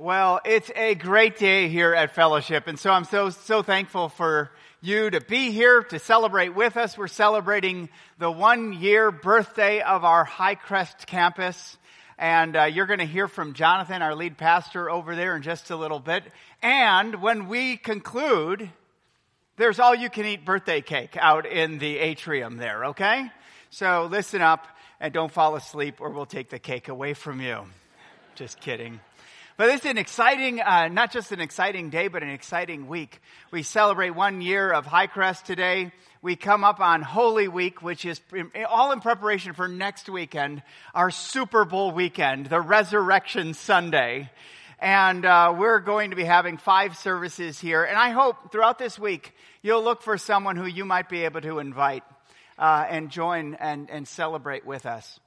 Well, it's a great day here at Fellowship, and so I'm so, so thankful for you to be here to celebrate with us. We're celebrating the one year birthday of our Highcrest campus, and uh, you're going to hear from Jonathan, our lead pastor, over there in just a little bit. And when we conclude, there's all you can eat birthday cake out in the atrium there, okay? So listen up and don't fall asleep or we'll take the cake away from you. Just kidding. But this is an exciting, uh, not just an exciting day, but an exciting week. We celebrate one year of Highcrest today. We come up on Holy Week, which is all in preparation for next weekend, our Super Bowl weekend, the Resurrection Sunday. And uh, we're going to be having five services here. And I hope throughout this week, you'll look for someone who you might be able to invite uh, and join and, and celebrate with us.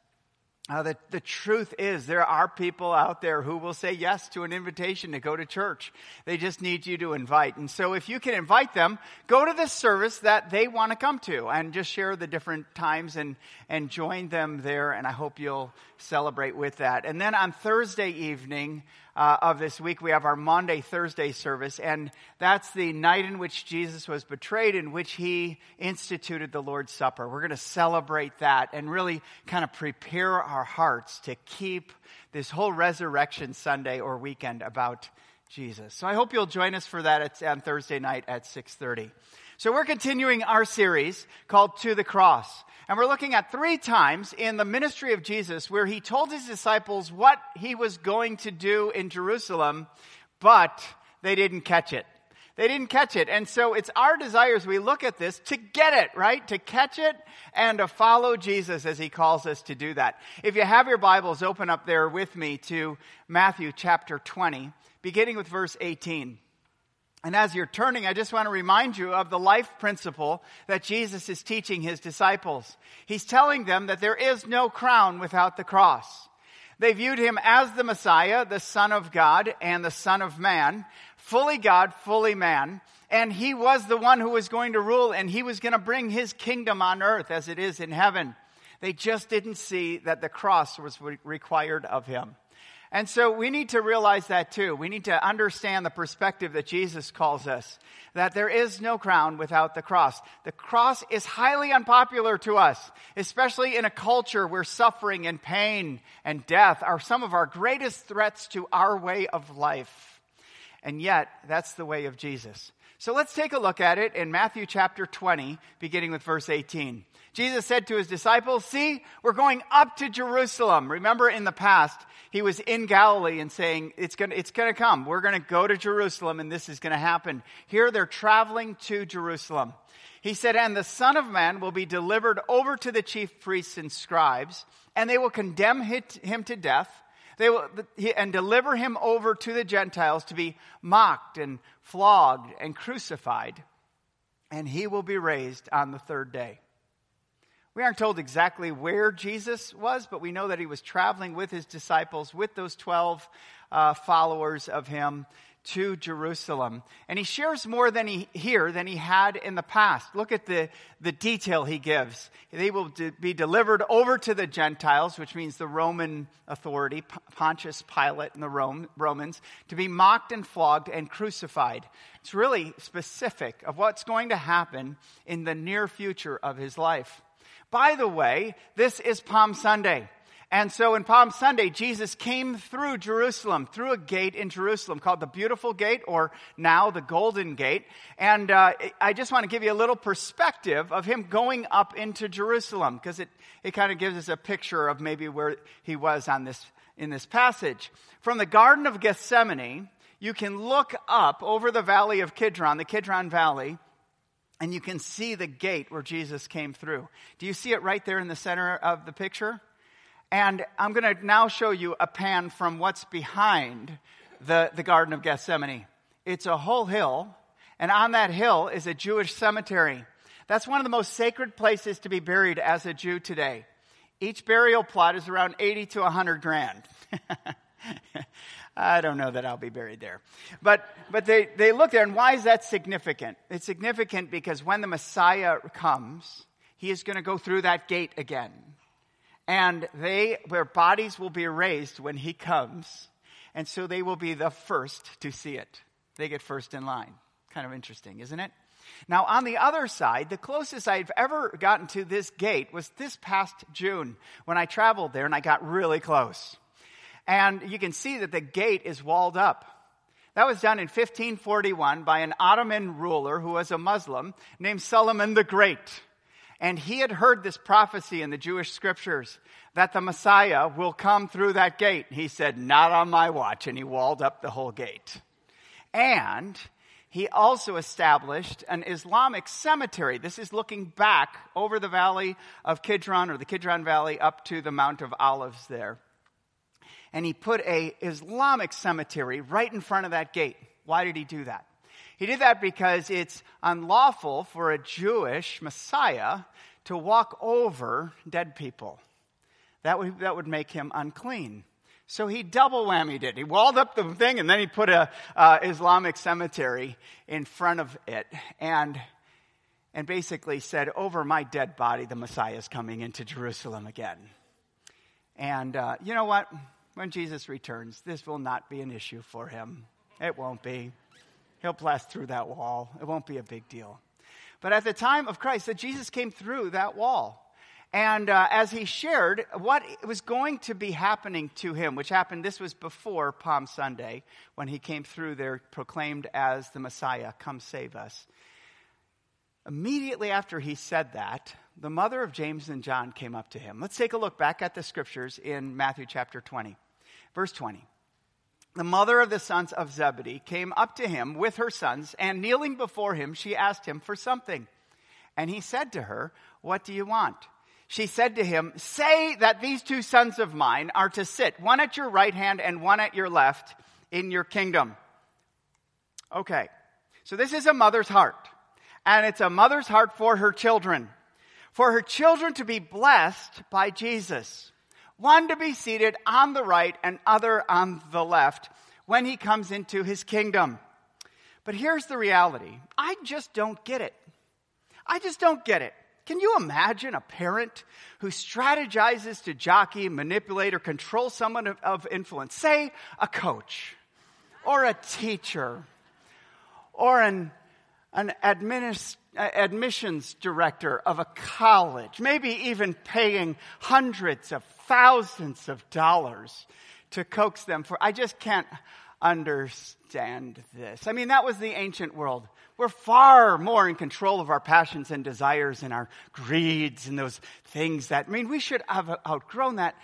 Uh, the, the truth is, there are people out there who will say yes to an invitation to go to church. They just need you to invite. And so, if you can invite them, go to the service that they want to come to and just share the different times and, and join them there. And I hope you'll celebrate with that. And then on Thursday evening, uh, of this week, we have our Maundy Thursday service, and that's the night in which Jesus was betrayed, in which he instituted the Lord's Supper. We're going to celebrate that and really kind of prepare our hearts to keep this whole Resurrection Sunday or weekend about Jesus. So I hope you'll join us for that on Thursday night at 6:30. So we're continuing our series called To the Cross. And we're looking at three times in the ministry of Jesus where he told his disciples what he was going to do in Jerusalem, but they didn't catch it. They didn't catch it. And so it's our desire as we look at this to get it, right? To catch it and to follow Jesus as he calls us to do that. If you have your Bibles, open up there with me to Matthew chapter 20, beginning with verse 18. And as you're turning, I just want to remind you of the life principle that Jesus is teaching his disciples. He's telling them that there is no crown without the cross. They viewed him as the Messiah, the Son of God and the Son of Man, fully God, fully man. And he was the one who was going to rule and he was going to bring his kingdom on earth as it is in heaven. They just didn't see that the cross was required of him. And so we need to realize that too. We need to understand the perspective that Jesus calls us. That there is no crown without the cross. The cross is highly unpopular to us, especially in a culture where suffering and pain and death are some of our greatest threats to our way of life. And yet, that's the way of Jesus. So let's take a look at it in Matthew chapter 20, beginning with verse 18. Jesus said to his disciples, See, we're going up to Jerusalem. Remember in the past, he was in Galilee and saying, It's going it's to come. We're going to go to Jerusalem and this is going to happen. Here they're traveling to Jerusalem. He said, And the Son of Man will be delivered over to the chief priests and scribes, and they will condemn him to death. They will, and deliver him over to the Gentiles to be mocked and flogged and crucified, and he will be raised on the third day. We aren't told exactly where Jesus was, but we know that he was traveling with his disciples, with those 12 uh, followers of him to Jerusalem. And he shares more than he here than he had in the past. Look at the, the detail he gives. They will de- be delivered over to the Gentiles, which means the Roman authority, Pontius Pilate and the Rome, Romans, to be mocked and flogged and crucified. It's really specific of what's going to happen in the near future of his life. By the way, this is Palm Sunday. And so in Palm Sunday, Jesus came through Jerusalem, through a gate in Jerusalem called the Beautiful Gate, or now the Golden Gate. And uh, I just want to give you a little perspective of him going up into Jerusalem, because it, it kind of gives us a picture of maybe where he was on this, in this passage. From the Garden of Gethsemane, you can look up over the valley of Kidron, the Kidron Valley, and you can see the gate where Jesus came through. Do you see it right there in the center of the picture? And I'm going to now show you a pan from what's behind the, the Garden of Gethsemane. It's a whole hill, and on that hill is a Jewish cemetery. That's one of the most sacred places to be buried as a Jew today. Each burial plot is around 80 to 100 grand. I don't know that I'll be buried there. But, but they, they look there, and why is that significant? It's significant because when the Messiah comes, he is going to go through that gate again. And they, their bodies will be raised when he comes. And so they will be the first to see it. They get first in line. Kind of interesting, isn't it? Now, on the other side, the closest I've ever gotten to this gate was this past June when I traveled there and I got really close. And you can see that the gate is walled up. That was done in 1541 by an Ottoman ruler who was a Muslim named Suleiman the Great. And he had heard this prophecy in the Jewish scriptures that the Messiah will come through that gate. He said, Not on my watch. And he walled up the whole gate. And he also established an Islamic cemetery. This is looking back over the valley of Kidron or the Kidron Valley up to the Mount of Olives there. And he put a Islamic cemetery right in front of that gate. Why did he do that? He did that because it's unlawful for a Jewish Messiah to walk over dead people. That would, that would make him unclean. So he double whammied it. He walled up the thing and then he put a uh, Islamic cemetery in front of it and and basically said, "Over my dead body, the Messiah is coming into Jerusalem again." And uh, you know what? When Jesus returns, this will not be an issue for him. It won't be. He'll blast through that wall. It won't be a big deal. But at the time of Christ, that Jesus came through that wall. And uh, as he shared what was going to be happening to him, which happened, this was before Palm Sunday, when he came through there proclaimed as the Messiah, come save us. Immediately after he said that, the mother of James and John came up to him. Let's take a look back at the scriptures in Matthew chapter 20, verse 20. The mother of the sons of Zebedee came up to him with her sons, and kneeling before him, she asked him for something. And he said to her, What do you want? she said to him, Say that these two sons of mine are to sit, one at your right hand and one at your left, in your kingdom. Okay, so this is a mother's heart, and it's a mother's heart for her children, for her children to be blessed by Jesus, one to be seated on the right and other on the left when he comes into his kingdom. But here's the reality I just don't get it. I just don't get it. Can you imagine a parent who strategizes to jockey, manipulate, or control someone of, of influence? Say a coach, or a teacher, or an, an administ- admissions director of a college, maybe even paying hundreds of thousands of dollars to coax them for. I just can't understand this. I mean, that was the ancient world. We're far more in control of our passions and desires and our greeds and those things that, I mean, we should have outgrown that.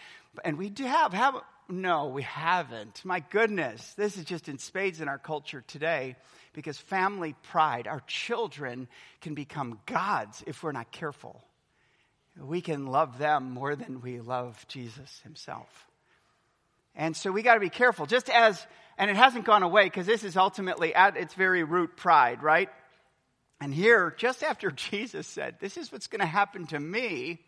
And we do have, have, no, we haven't. My goodness, this is just in spades in our culture today because family pride, our children can become gods if we're not careful. We can love them more than we love Jesus himself. And so we got to be careful. Just as and it hasn't gone away because this is ultimately at its very root pride, right? And here, just after Jesus said, This is what's going to happen to me,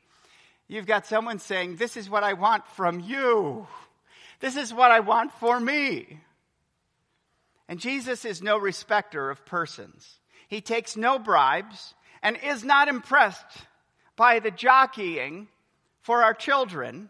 you've got someone saying, This is what I want from you. This is what I want for me. And Jesus is no respecter of persons. He takes no bribes and is not impressed by the jockeying for our children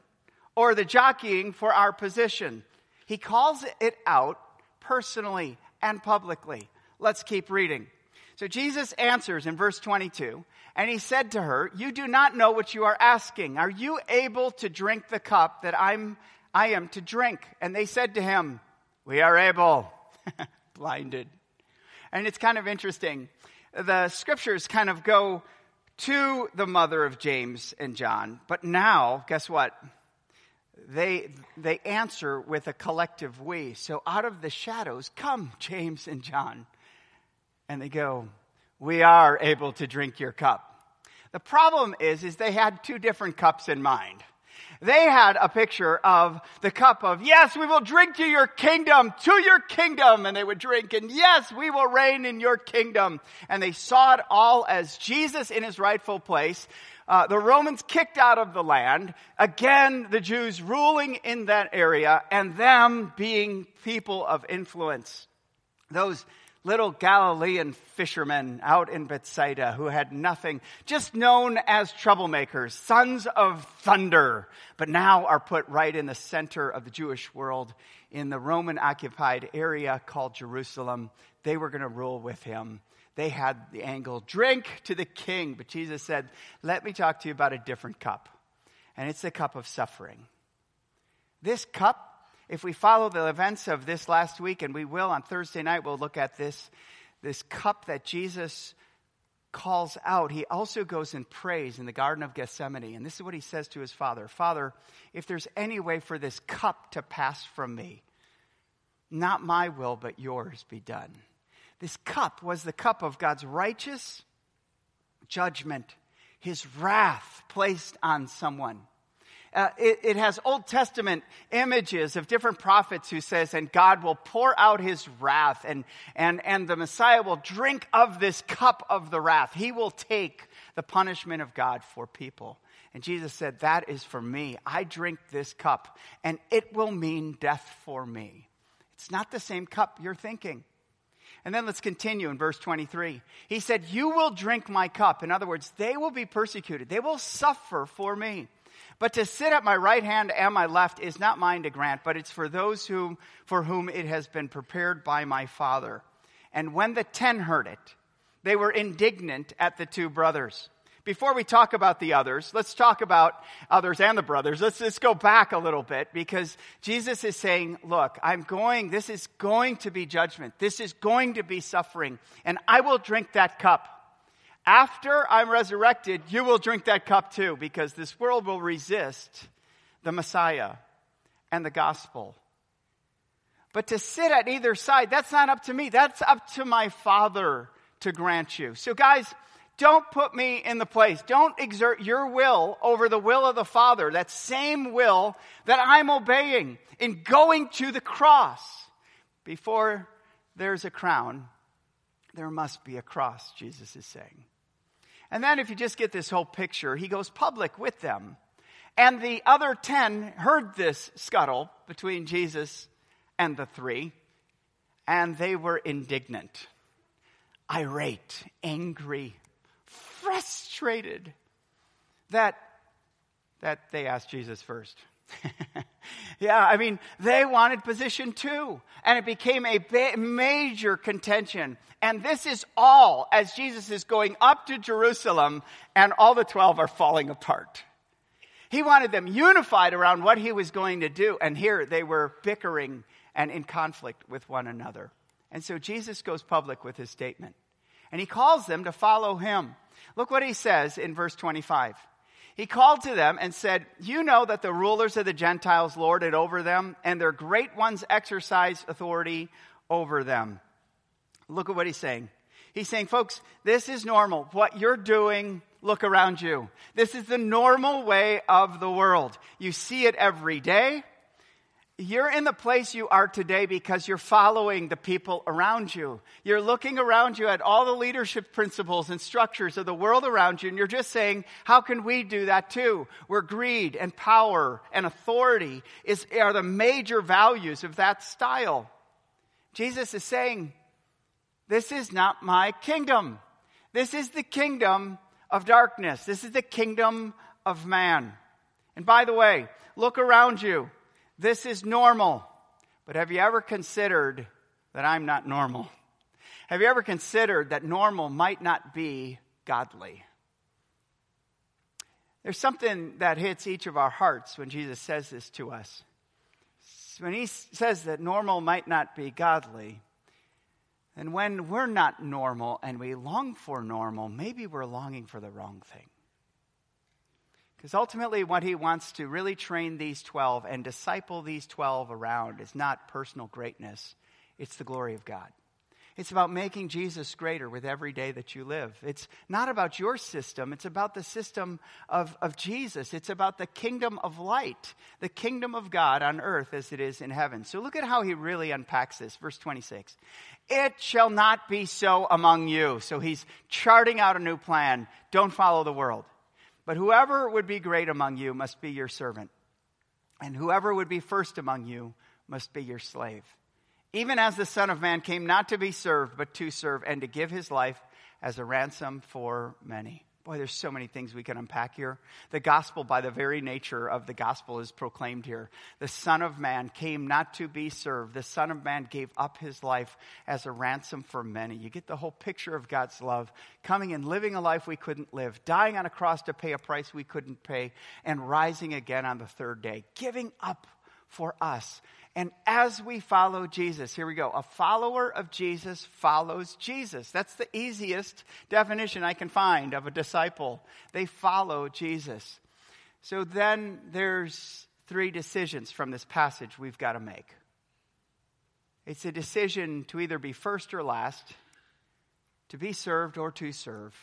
or the jockeying for our position. He calls it out personally and publicly. Let's keep reading. So Jesus answers in verse 22, and he said to her, You do not know what you are asking. Are you able to drink the cup that I'm, I am to drink? And they said to him, We are able. Blinded. And it's kind of interesting. The scriptures kind of go to the mother of James and John, but now, guess what? they, they answer with a collective we. So out of the shadows come James and John. And they go, we are able to drink your cup. The problem is, is they had two different cups in mind. They had a picture of the cup of, yes, we will drink to your kingdom, to your kingdom. And they would drink, and yes, we will reign in your kingdom. And they saw it all as Jesus in his rightful place uh, the Romans kicked out of the land, again, the Jews ruling in that area, and them being people of influence. Those little Galilean fishermen out in Bethsaida who had nothing, just known as troublemakers, sons of thunder, but now are put right in the center of the Jewish world in the Roman occupied area called Jerusalem. They were going to rule with him. They had the angle, drink to the king. But Jesus said, let me talk to you about a different cup. And it's the cup of suffering. This cup if we follow the events of this last week, and we will on Thursday night, we'll look at this, this cup that Jesus calls out. He also goes and prays in the Garden of Gethsemane. And this is what he says to his Father Father, if there's any way for this cup to pass from me, not my will, but yours be done. This cup was the cup of God's righteous judgment, his wrath placed on someone. Uh, it, it, has Old Testament images of different prophets who says, and God will pour out his wrath and, and, and the Messiah will drink of this cup of the wrath. He will take the punishment of God for people. And Jesus said, that is for me. I drink this cup and it will mean death for me. It's not the same cup you're thinking. And then let's continue in verse 23. He said, You will drink my cup. In other words, they will be persecuted. They will suffer for me. But to sit at my right hand and my left is not mine to grant, but it's for those whom, for whom it has been prepared by my Father. And when the ten heard it, they were indignant at the two brothers. Before we talk about the others, let's talk about others and the brothers. Let's just go back a little bit because Jesus is saying, look, I'm going, this is going to be judgment. This is going to be suffering and I will drink that cup. After I'm resurrected, you will drink that cup too, because this world will resist the Messiah and the gospel. But to sit at either side, that's not up to me. That's up to my Father to grant you. So, guys, don't put me in the place. Don't exert your will over the will of the Father, that same will that I'm obeying in going to the cross. Before there's a crown, there must be a cross, Jesus is saying. And then, if you just get this whole picture, he goes public with them. And the other ten heard this scuttle between Jesus and the three, and they were indignant, irate, angry, frustrated that, that they asked Jesus first. yeah, I mean, they wanted position too. And it became a major contention. And this is all as Jesus is going up to Jerusalem and all the 12 are falling apart. He wanted them unified around what he was going to do. And here they were bickering and in conflict with one another. And so Jesus goes public with his statement. And he calls them to follow him. Look what he says in verse 25. He called to them and said, You know that the rulers of the Gentiles lord it over them, and their great ones exercise authority over them. Look at what he's saying. He's saying, folks, this is normal. What you're doing, look around you. This is the normal way of the world. You see it every day. You're in the place you are today because you're following the people around you. You're looking around you at all the leadership principles and structures of the world around you, and you're just saying, how can we do that too? Where greed and power and authority is, are the major values of that style. Jesus is saying, this is not my kingdom. This is the kingdom of darkness. This is the kingdom of man. And by the way, look around you. This is normal. But have you ever considered that I'm not normal? Have you ever considered that normal might not be godly? There's something that hits each of our hearts when Jesus says this to us. When he says that normal might not be godly, and when we're not normal and we long for normal, maybe we're longing for the wrong thing. Because ultimately, what he wants to really train these 12 and disciple these 12 around is not personal greatness, it's the glory of God. It's about making Jesus greater with every day that you live. It's not about your system, it's about the system of, of Jesus. It's about the kingdom of light, the kingdom of God on earth as it is in heaven. So look at how he really unpacks this. Verse 26. It shall not be so among you. So he's charting out a new plan. Don't follow the world. But whoever would be great among you must be your servant, and whoever would be first among you must be your slave. even as the Son of Man came not to be served, but to serve, and to give his life as a ransom for many. Boy, there's so many things we can unpack here. The gospel, by the very nature of the gospel, is proclaimed here. The Son of Man came not to be served. The Son of Man gave up his life as a ransom for many. You get the whole picture of God's love coming and living a life we couldn't live, dying on a cross to pay a price we couldn't pay, and rising again on the third day, giving up for us and as we follow Jesus, here we go. A follower of Jesus follows Jesus. That's the easiest definition I can find of a disciple. They follow Jesus. So then there's three decisions from this passage we've got to make. It's a decision to either be first or last, to be served or to serve,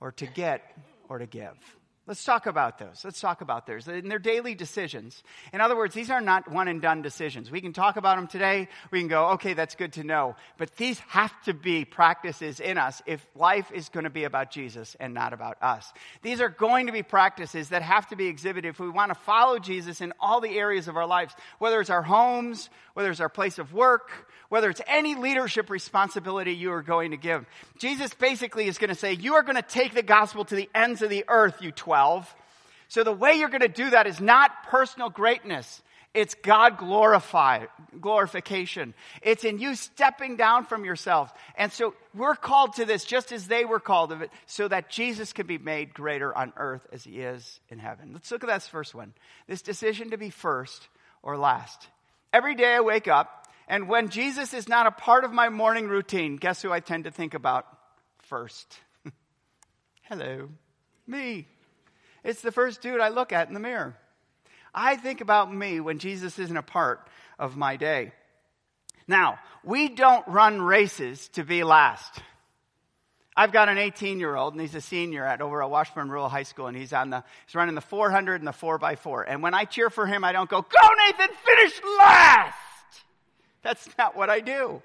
or to get or to give. Let's talk about those. Let's talk about those. And they're daily decisions. In other words, these are not one and done decisions. We can talk about them today. We can go, okay, that's good to know. But these have to be practices in us if life is going to be about Jesus and not about us. These are going to be practices that have to be exhibited if we want to follow Jesus in all the areas of our lives, whether it's our homes, whether it's our place of work, whether it's any leadership responsibility you are going to give. Jesus basically is going to say, you are going to take the gospel to the ends of the earth, you 12. So the way you're going to do that is not personal greatness. It's God glorify, glorification. It's in you stepping down from yourself. And so we're called to this just as they were called of it, so that Jesus can be made greater on earth as he is in heaven. Let's look at that first one. This decision to be first or last. Every day I wake up, and when Jesus is not a part of my morning routine, guess who I tend to think about first? Hello, me. It's the first dude I look at in the mirror. I think about me when Jesus isn't a part of my day. Now, we don't run races to be last. I've got an 18 year old and he's a senior at over at Washburn Rural High School and he's on the, he's running the 400 and the 4x4. And when I cheer for him, I don't go, go Nathan, finish last! That's not what I do.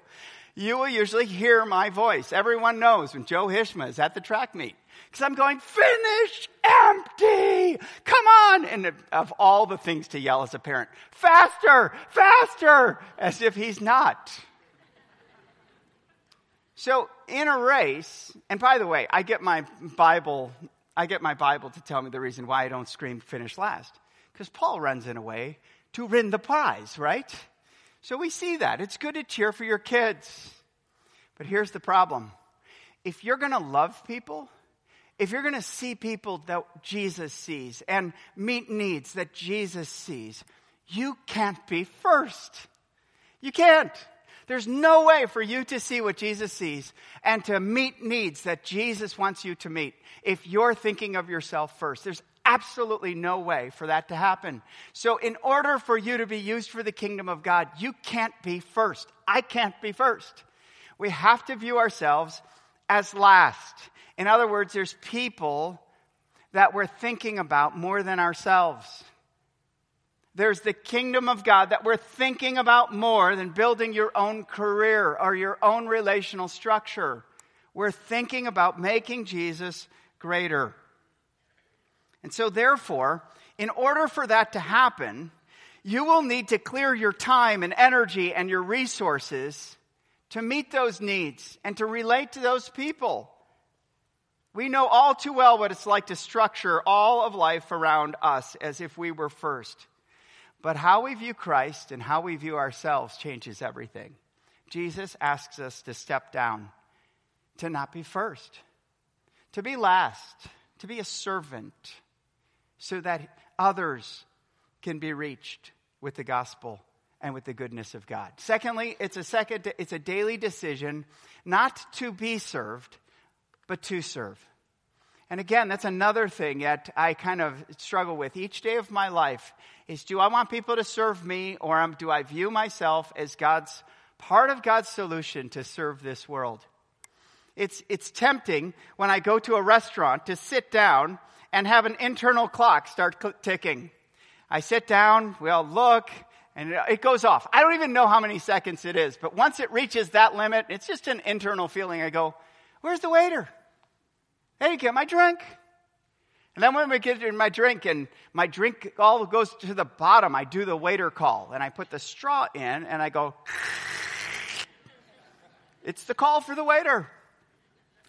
You will usually hear my voice. Everyone knows when Joe Hishmeh is at the track meet. Because I'm going, finish empty! Come on! And of all the things to yell as a parent, faster! Faster! As if he's not. So in a race, and by the way, I get my Bible, I get my Bible to tell me the reason why I don't scream finish last. Because Paul runs in a way to win the prize, right? So we see that. It's good to cheer for your kids. But here's the problem if you're going to love people, if you're going to see people that Jesus sees and meet needs that Jesus sees, you can't be first. You can't. There's no way for you to see what Jesus sees and to meet needs that Jesus wants you to meet if you're thinking of yourself first. There's absolutely no way for that to happen. So, in order for you to be used for the kingdom of God, you can't be first. I can't be first. We have to view ourselves as last. In other words, there's people that we're thinking about more than ourselves. There's the kingdom of God that we're thinking about more than building your own career or your own relational structure. We're thinking about making Jesus greater. And so, therefore, in order for that to happen, you will need to clear your time and energy and your resources to meet those needs and to relate to those people. We know all too well what it's like to structure all of life around us as if we were first. But how we view Christ and how we view ourselves changes everything. Jesus asks us to step down, to not be first, to be last, to be a servant so that others can be reached with the gospel and with the goodness of God. Secondly, it's a second it's a daily decision not to be served but to serve. And again, that's another thing that I kind of struggle with each day of my life is do I want people to serve me or do I view myself as God's part of God's solution to serve this world? It's, it's tempting when I go to a restaurant to sit down and have an internal clock start ticking. I sit down, we all look, and it goes off. I don't even know how many seconds it is, but once it reaches that limit, it's just an internal feeling. I go, Where's the waiter? Hey, get my drink. And then when we get in my drink and my drink all goes to the bottom, I do the waiter call and I put the straw in and I go, it's the call for the waiter.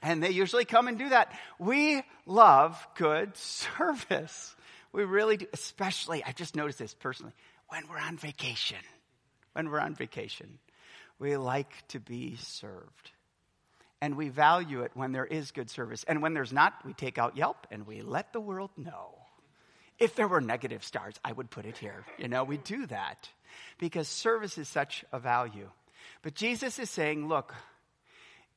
And they usually come and do that. We love good service. We really do, especially, I just noticed this personally, when we're on vacation. When we're on vacation, we like to be served. And we value it when there is good service. And when there's not, we take out Yelp and we let the world know. If there were negative stars, I would put it here. You know, we do that because service is such a value. But Jesus is saying, look,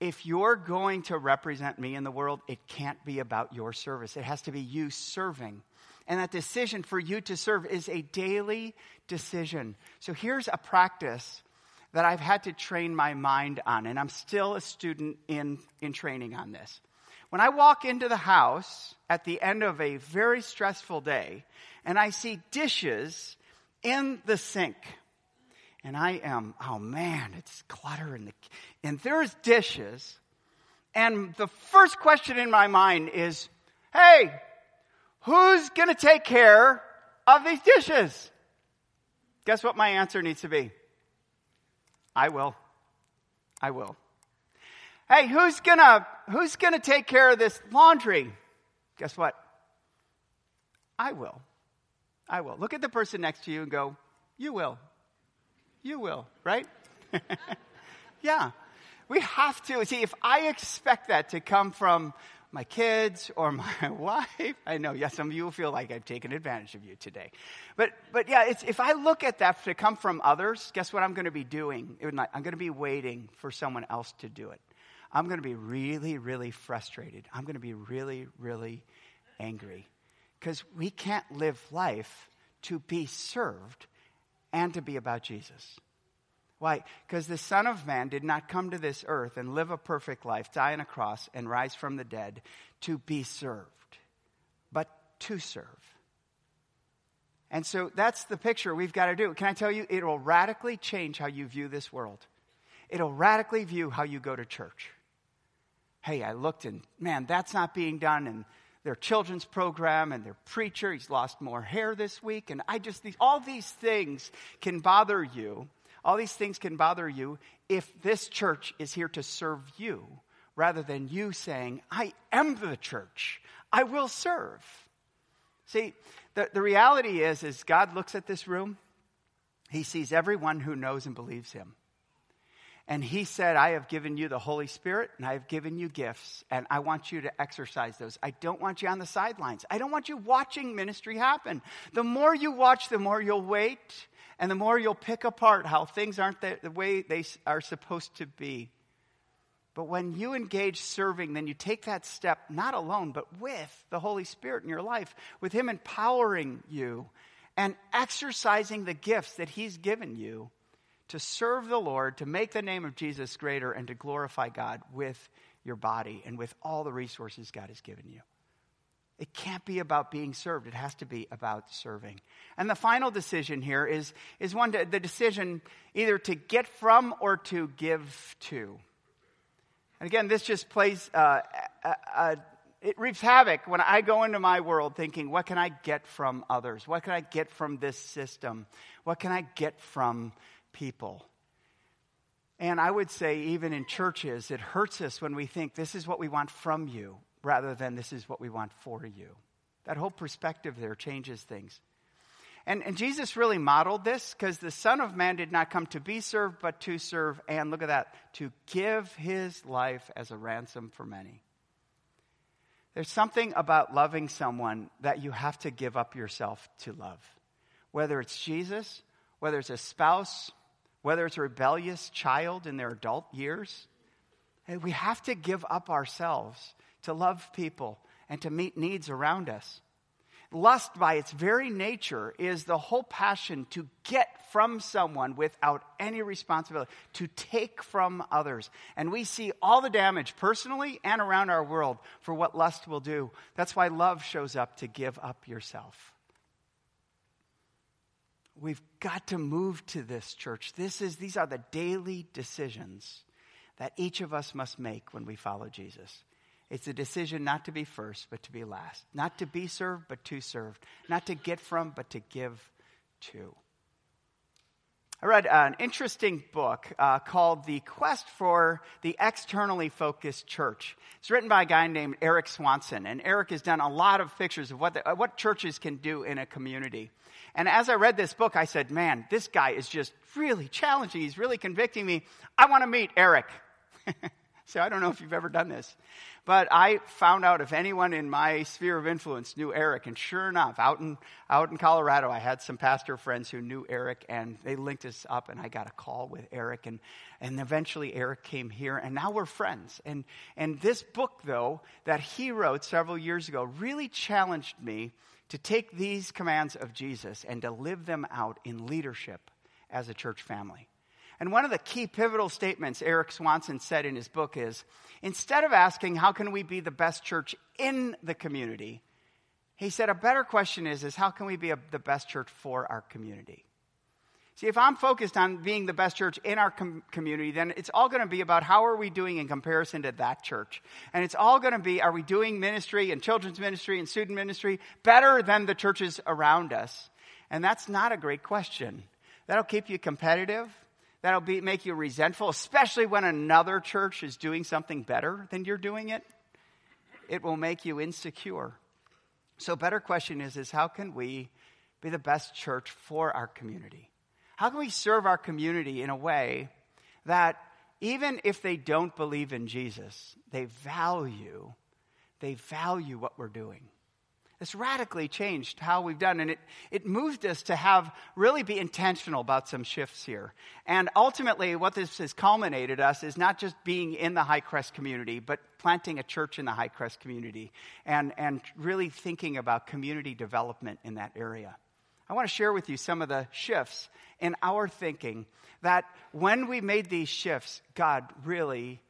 if you're going to represent me in the world, it can't be about your service. It has to be you serving. And that decision for you to serve is a daily decision. So here's a practice that I've had to train my mind on, and I'm still a student in, in training on this. When I walk into the house at the end of a very stressful day and I see dishes in the sink, and I am, oh man, it's clutter in the, and there's dishes. And the first question in my mind is, hey, who's going to take care of these dishes? Guess what my answer needs to be? I will. I will. Hey, who's gonna, who's gonna take care of this laundry? Guess what? I will. I will. Look at the person next to you and go, you will. You will, right? yeah. We have to. See, if I expect that to come from my kids or my wife, I know, yes, some of you will feel like I've taken advantage of you today. But, but yeah, if I look at that to come from others, guess what I'm going to be doing? I'm going to be waiting for someone else to do it. I'm going to be really, really frustrated. I'm going to be really, really angry. Because we can't live life to be served and to be about Jesus. Why? Because the Son of Man did not come to this earth and live a perfect life, die on a cross, and rise from the dead to be served, but to serve. And so that's the picture we've got to do. Can I tell you, it will radically change how you view this world. It'll radically view how you go to church. Hey, I looked and man, that's not being done. And their children's program and their preacher. He's lost more hair this week. And I just, these, all these things can bother you. All these things can bother you if this church is here to serve you rather than you saying, I am the church. I will serve. See, the, the reality is, is God looks at this room, he sees everyone who knows and believes him. And he said, I have given you the Holy Spirit and I have given you gifts, and I want you to exercise those. I don't want you on the sidelines. I don't want you watching ministry happen. The more you watch, the more you'll wait, and the more you'll pick apart how things aren't the, the way they are supposed to be. But when you engage serving, then you take that step not alone, but with the Holy Spirit in your life, with Him empowering you and exercising the gifts that He's given you to serve the Lord, to make the name of Jesus greater, and to glorify God with your body and with all the resources God has given you. It can't be about being served. It has to be about serving. And the final decision here is, is one to, the decision either to get from or to give to. And again, this just plays, uh, uh, uh, it reaps havoc when I go into my world thinking, what can I get from others? What can I get from this system? What can I get from people. And I would say, even in churches, it hurts us when we think this is what we want from you rather than this is what we want for you. That whole perspective there changes things. And, and Jesus really modeled this because the Son of Man did not come to be served, but to serve, and look at that, to give his life as a ransom for many. There's something about loving someone that you have to give up yourself to love. Whether it's Jesus, whether it's a spouse, whether it's a rebellious child in their adult years. Eh, we have to give up ourselves to love people and to meet needs around us. Lust, by its very nature, is the whole passion to get from someone without any responsibility, to take from others. And we see all the damage personally and around our world for what lust will do. That's why love shows up to give up yourself. We've got to move to this, church. This is, these are the daily decisions that each of us must make when we follow Jesus. It's a decision not to be first, but to be last. Not to be served, but to serve. Not to get from, but to give to. I read an interesting book uh, called The Quest for the Externally Focused Church. It's written by a guy named Eric Swanson. And Eric has done a lot of pictures of what, the, what churches can do in a community. And as I read this book, I said, man, this guy is just really challenging. He's really convicting me. I want to meet Eric. so I don't know if you've ever done this. But I found out if anyone in my sphere of influence knew Eric, and sure enough, out in, out in Colorado, I had some pastor friends who knew Eric, and they linked us up, and I got a call with Eric, and, and eventually Eric came here, and now we're friends. And, and this book, though, that he wrote several years ago, really challenged me to take these commands of Jesus and to live them out in leadership as a church family. And one of the key pivotal statements Eric Swanson said in his book is instead of asking, how can we be the best church in the community? He said, a better question is, is how can we be a, the best church for our community? See, if I'm focused on being the best church in our com- community, then it's all going to be about how are we doing in comparison to that church. And it's all going to be, are we doing ministry and children's ministry and student ministry better than the churches around us? And that's not a great question. That'll keep you competitive. That'll be, make you resentful, especially when another church is doing something better than you're doing it. It will make you insecure. So, better question is, is how can we be the best church for our community? How can we serve our community in a way that even if they don't believe in Jesus, they value, they value what we're doing? It's radically changed how we've done, and it, it moved us to have really be intentional about some shifts here. And ultimately, what this has culminated us is not just being in the High Crest community, but planting a church in the High Crest community and, and really thinking about community development in that area. I want to share with you some of the shifts in our thinking that when we made these shifts, God really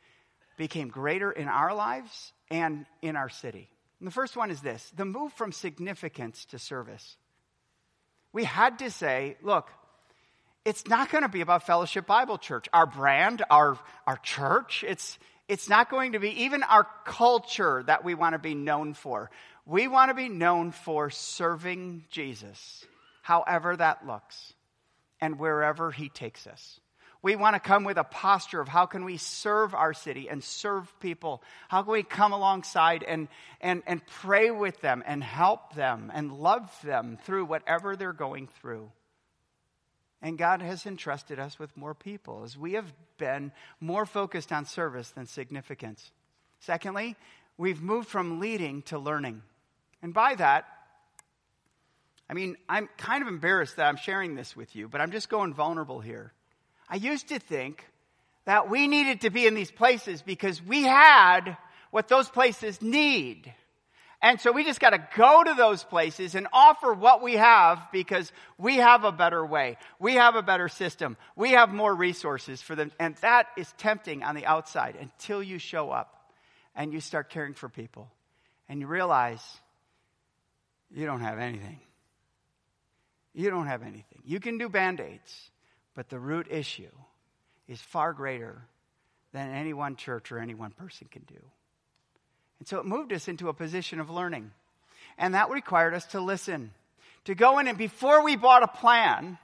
became greater in our lives and in our city. And the first one is this the move from significance to service. We had to say, look, it's not going to be about Fellowship Bible Church, our brand, our, our church. It's, it's not going to be even our culture that we want to be known for. We want to be known for serving Jesus, however that looks, and wherever he takes us. We want to come with a posture of how can we serve our city and serve people? How can we come alongside and, and, and pray with them and help them and love them through whatever they're going through? And God has entrusted us with more people as we have been more focused on service than significance. Secondly, we've moved from leading to learning. And by that, I mean, I'm kind of embarrassed that I'm sharing this with you, but I'm just going vulnerable here. I used to think that we needed to be in these places because we had what those places need. And so we just got to go to those places and offer what we have because we have a better way. We have a better system. We have more resources for them. And that is tempting on the outside until you show up and you start caring for people and you realize you don't have anything. You don't have anything. You can do band aids. But the root issue is far greater than any one church or any one person can do. And so it moved us into a position of learning. And that required us to listen, to go in and before we bought a plan,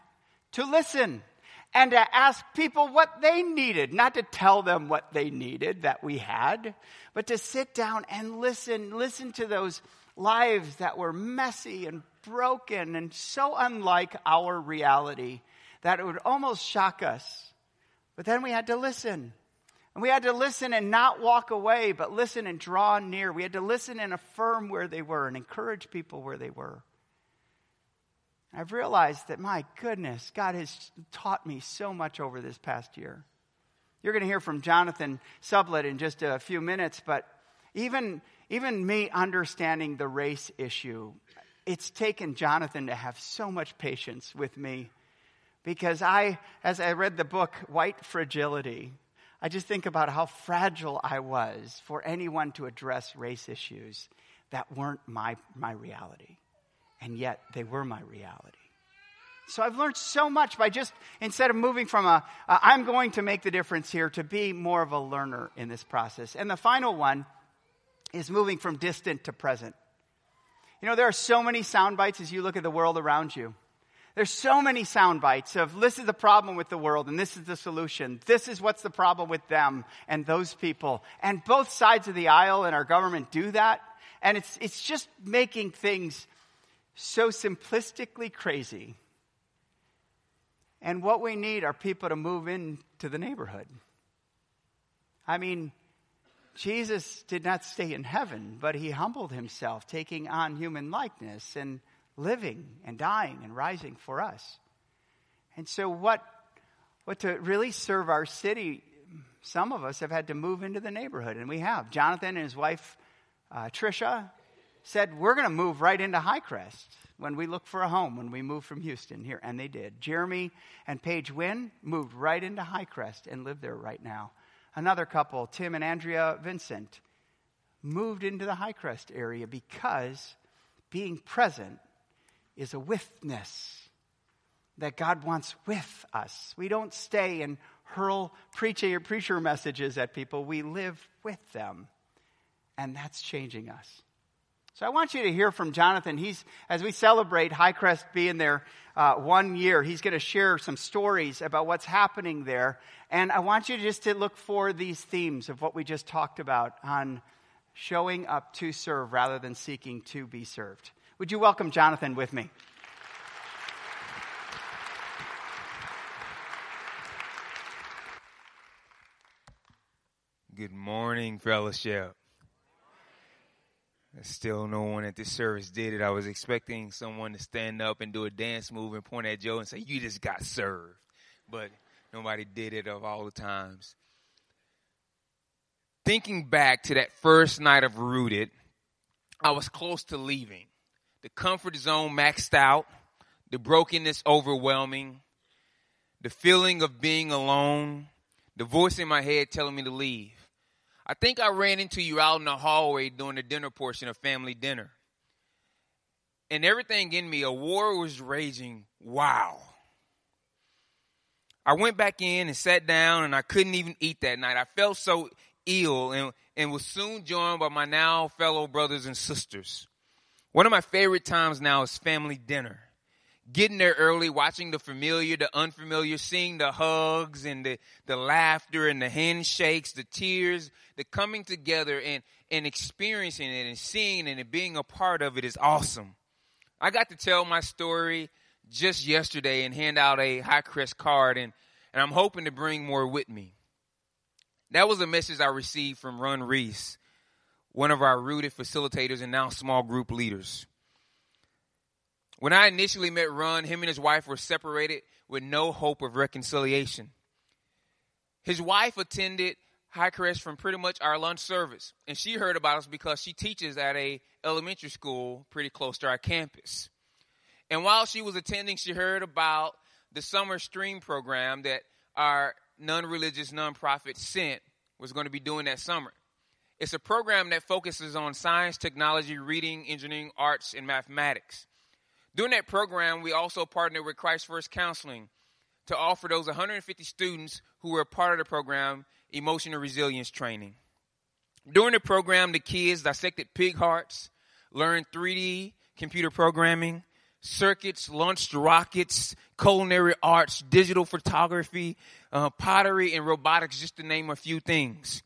to listen and to ask people what they needed, not to tell them what they needed that we had, but to sit down and listen, listen to those lives that were messy and broken and so unlike our reality that it would almost shock us. But then we had to listen. And we had to listen and not walk away, but listen and draw near. We had to listen and affirm where they were and encourage people where they were. I've realized that, my goodness, God has taught me so much over this past year. You're going to hear from Jonathan Sublet in just a few minutes, but even, even me understanding the race issue, it's taken Jonathan to have so much patience with me because I, as I read the book, White Fragility, I just think about how fragile I was for anyone to address race issues that weren't my, my reality. And yet they were my reality. So I've learned so much by just, instead of moving from a, I'm going to make the difference here, to be more of a learner in this process. And the final one is moving from distant to present. You know, there are so many sound bites as you look at the world around you. There's so many sound bites of this is the problem with the world and this is the solution. This is what's the problem with them and those people. And both sides of the aisle in our government do that. And it's, it's just making things so simplistically crazy. And what we need are people to move into the neighborhood. I mean, Jesus did not stay in heaven, but he humbled himself, taking on human likeness and living and dying and rising for us. And so, what, what to really serve our city, some of us have had to move into the neighborhood, and we have. Jonathan and his wife, uh, Trisha, said, We're going to move right into Highcrest when we look for a home when we move from Houston here, and they did. Jeremy and Paige Wynn moved right into Highcrest and live there right now. Another couple, Tim and Andrea Vincent, moved into the Highcrest area because being present is a withness that God wants with us. We don't stay and hurl preacher, preacher messages at people, we live with them. And that's changing us. So I want you to hear from Jonathan. He's, as we celebrate Highcrest being there uh, one year, he's going to share some stories about what's happening there. And I want you just to look for these themes of what we just talked about on showing up to serve rather than seeking to be served. Would you welcome Jonathan with me? Good morning, fellowship. Still, no one at this service did it. I was expecting someone to stand up and do a dance move and point at Joe and say, You just got served. But nobody did it of all the times. Thinking back to that first night of Rooted, I was close to leaving the comfort zone maxed out, the brokenness overwhelming, the feeling of being alone, the voice in my head telling me to leave. I think I ran into you out in the hallway during the dinner portion of family dinner. And everything in me, a war was raging. Wow. I went back in and sat down and I couldn't even eat that night. I felt so ill and, and was soon joined by my now fellow brothers and sisters. One of my favorite times now is family dinner. Getting there early, watching the familiar, the unfamiliar, seeing the hugs and the, the laughter and the handshakes, the tears, the coming together and, and experiencing it and seeing it and being a part of it is awesome. I got to tell my story just yesterday and hand out a Highcrest card and, and I'm hoping to bring more with me. That was a message I received from Ron Reese one of our rooted facilitators and now small group leaders. When I initially met Ron, him and his wife were separated with no hope of reconciliation. His wife attended Highcrest from pretty much our lunch service, and she heard about us because she teaches at a elementary school pretty close to our campus. And while she was attending, she heard about the summer STREAM program that our non-religious nonprofit Sent was going to be doing that summer. It's a program that focuses on science, technology, reading, engineering, arts, and mathematics. During that program, we also partnered with Christ First Counseling to offer those 150 students who were part of the program emotional resilience training. During the program, the kids dissected pig hearts, learned 3D computer programming, circuits, launched rockets, culinary arts, digital photography, uh, pottery, and robotics, just to name a few things.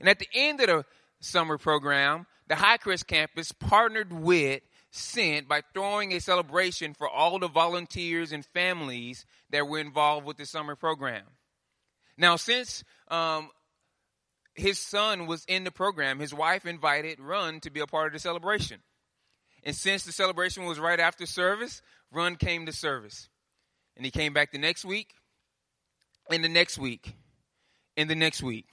And at the end of the summer program, the Highcrest campus partnered with Sent by throwing a celebration for all the volunteers and families that were involved with the summer program. Now, since um, his son was in the program, his wife invited Ron to be a part of the celebration. And since the celebration was right after service, Ron came to service. And he came back the next week, and the next week, and the next week.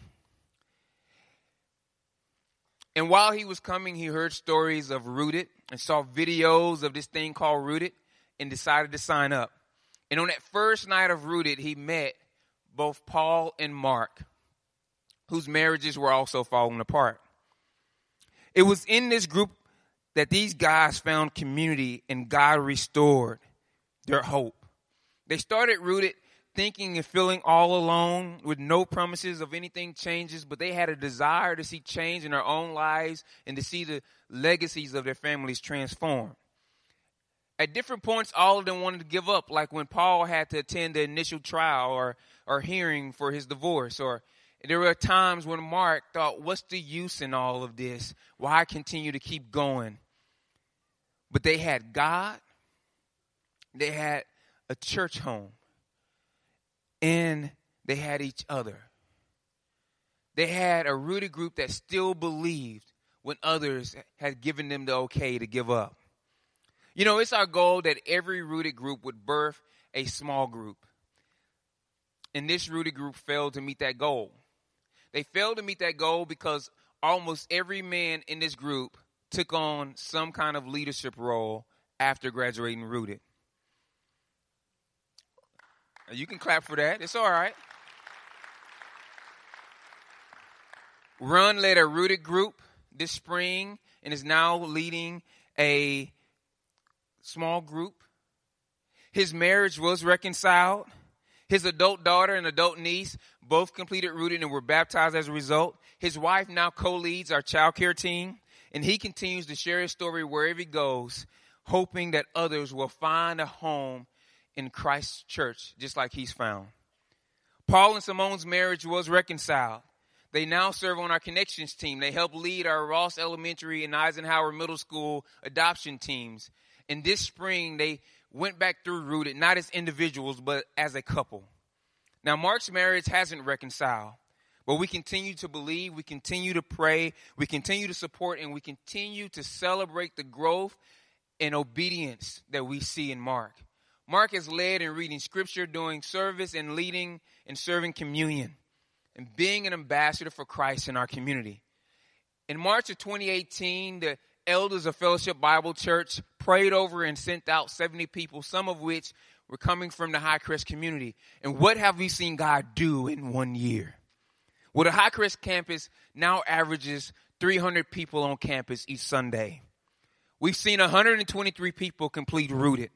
And while he was coming, he heard stories of Rooted and saw videos of this thing called Rooted and decided to sign up. And on that first night of Rooted, he met both Paul and Mark, whose marriages were also falling apart. It was in this group that these guys found community and God restored their hope. They started Rooted thinking and feeling all alone with no promises of anything changes, but they had a desire to see change in their own lives and to see the legacies of their families transform. At different points, all of them wanted to give up, like when Paul had to attend the initial trial or, or hearing for his divorce, or there were times when Mark thought, what's the use in all of this? Why continue to keep going? But they had God, they had a church home, and they had each other. They had a rooted group that still believed when others had given them the okay to give up. You know, it's our goal that every rooted group would birth a small group. And this rooted group failed to meet that goal. They failed to meet that goal because almost every man in this group took on some kind of leadership role after graduating rooted. You can clap for that. It's all right. Ron led a rooted group this spring and is now leading a small group. His marriage was reconciled. His adult daughter and adult niece both completed rooted and were baptized as a result. His wife now co-leads our child care team and he continues to share his story wherever he goes, hoping that others will find a home in Christ's church, just like he's found. Paul and Simone's marriage was reconciled. They now serve on our connections team. They help lead our Ross Elementary and Eisenhower Middle School adoption teams. And this spring, they went back through Rooted, not as individuals, but as a couple. Now, Mark's marriage hasn't reconciled, but we continue to believe, we continue to pray, we continue to support, and we continue to celebrate the growth and obedience that we see in Mark. Mark has led in reading scripture, doing service, and leading and serving communion, and being an ambassador for Christ in our community. In March of 2018, the elders of Fellowship Bible Church prayed over and sent out 70 people, some of which were coming from the Highcrest community. And what have we seen God do in one year? Well, the Highcrest campus now averages 300 people on campus each Sunday. We've seen 123 people complete rooted.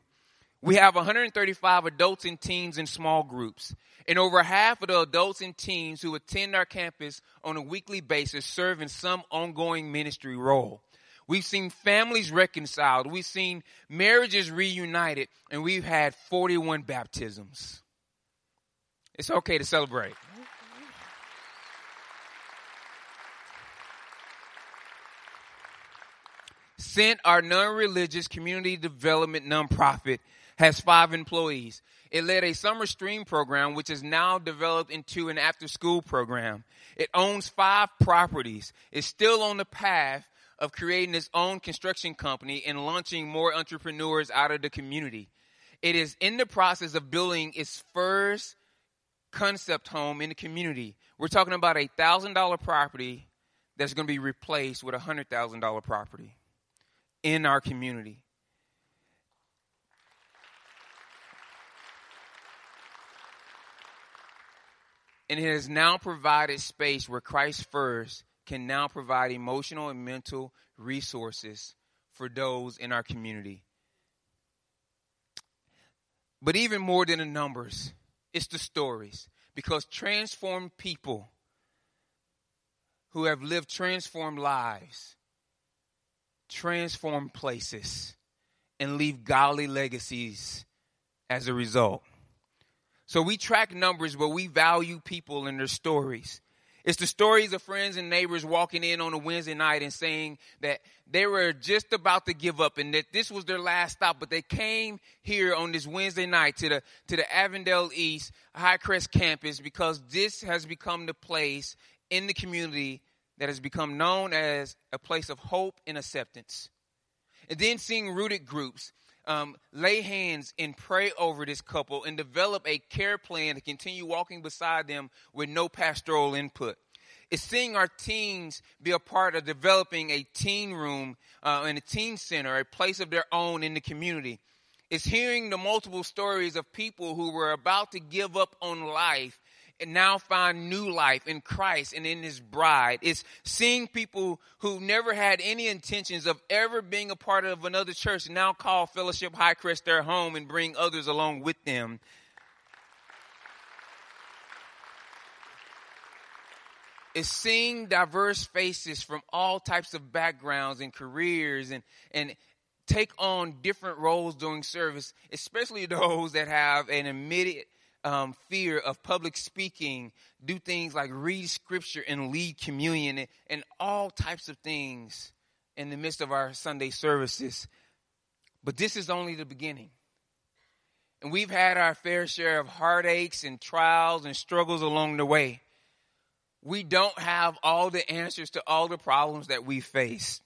We have 135 adults and teens in small groups. And over half of the adults and teens who attend our campus on a weekly basis serve in some ongoing ministry role. We've seen families reconciled. We've seen marriages reunited. And we've had 41 baptisms. It's okay to celebrate. Sent our non-religious community development nonprofit has five employees. It led a summer STREAM program, which is now developed into an after school program. It owns five properties. It's still on the path of creating its own construction company and launching more entrepreneurs out of the community. It is in the process of building its first concept home in the community. We're talking about a thousand dollar property that's going to be replaced with a hundred thousand dollar property in our community. And it has now provided space where Christ First can now provide emotional and mental resources for those in our community. But even more than the numbers, it's the stories. Because transformed people who have lived transformed lives, transform places, and leave godly legacies as a result. So we track numbers, but we value people and their stories. It's the stories of friends and neighbors walking in on a Wednesday night and saying that they were just about to give up and that this was their last stop, but they came here on this Wednesday night to the, to the Avondale East Highcrest campus because this has become the place in the community that has become known as a place of hope and acceptance. And then seeing rooted groups um, lay hands and pray over this couple and develop a care plan to continue walking beside them with no pastoral input. It's seeing our teens be a part of developing a teen room uh, and a teen center, a place of their own in the community. It's hearing the multiple stories of people who were about to give up on life now find new life in Christ and in his bride. It's seeing people who never had any intentions of ever being a part of another church now call Fellowship High Crest their home and bring others along with them. is seeing diverse faces from all types of backgrounds and careers and and take on different roles during service, especially those that have an immediate um, fear of public speaking, do things like read scripture and lead communion and, and all types of things in the midst of our Sunday services. But this is only the beginning. And we've had our fair share of heartaches and trials and struggles along the way. We don't have all the answers to all the problems that we face,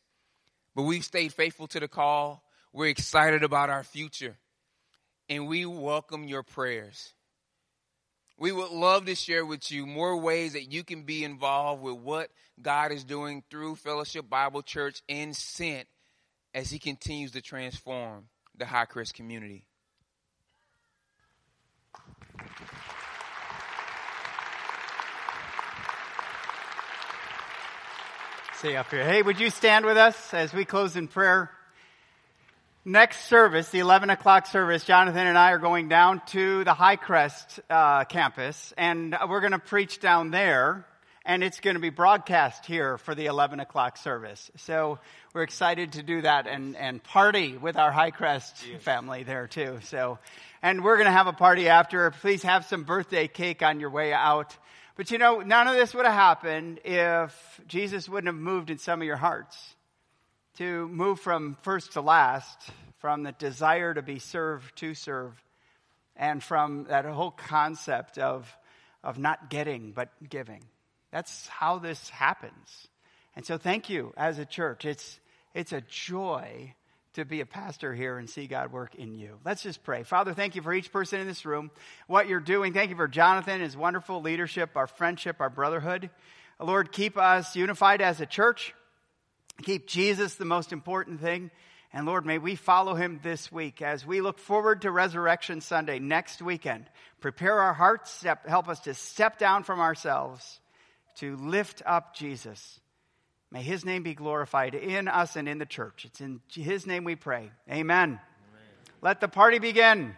but we've stayed faithful to the call. We're excited about our future, and we welcome your prayers. We would love to share with you more ways that you can be involved with what God is doing through Fellowship Bible Church and Sent as He continues to transform the Highcrest community. See up here. Hey, would you stand with us as we close in prayer? Next service, the 11 o'clock service, Jonathan and I are going down to the Highcrest uh, campus, and we're going to preach down there, and it's going to be broadcast here for the 11 o'clock service. So we're excited to do that and, and party with our Highcrest yes. family there too. So, and we're going to have a party after. Please have some birthday cake on your way out. But you know, none of this would have happened if Jesus wouldn't have moved in some of your hearts to move from first to last, from the desire to be served to serve, and from that whole concept of, of not getting but giving. That's how this happens. And so thank you as a church. It's, it's a joy to be a pastor here and see God work in you. Let's just pray. Father, thank you for each person in this room, what you're doing. Thank you for Jonathan, his wonderful leadership, our friendship, our brotherhood. Lord, keep us unified as a church. Keep Jesus the most important thing. And Lord, may we follow him this week as we look forward to Resurrection Sunday next weekend. Prepare our hearts, step, help us to step down from ourselves to lift up Jesus. May his name be glorified in us and in the church. It's in his name we pray. Amen. Amen. Let the party begin.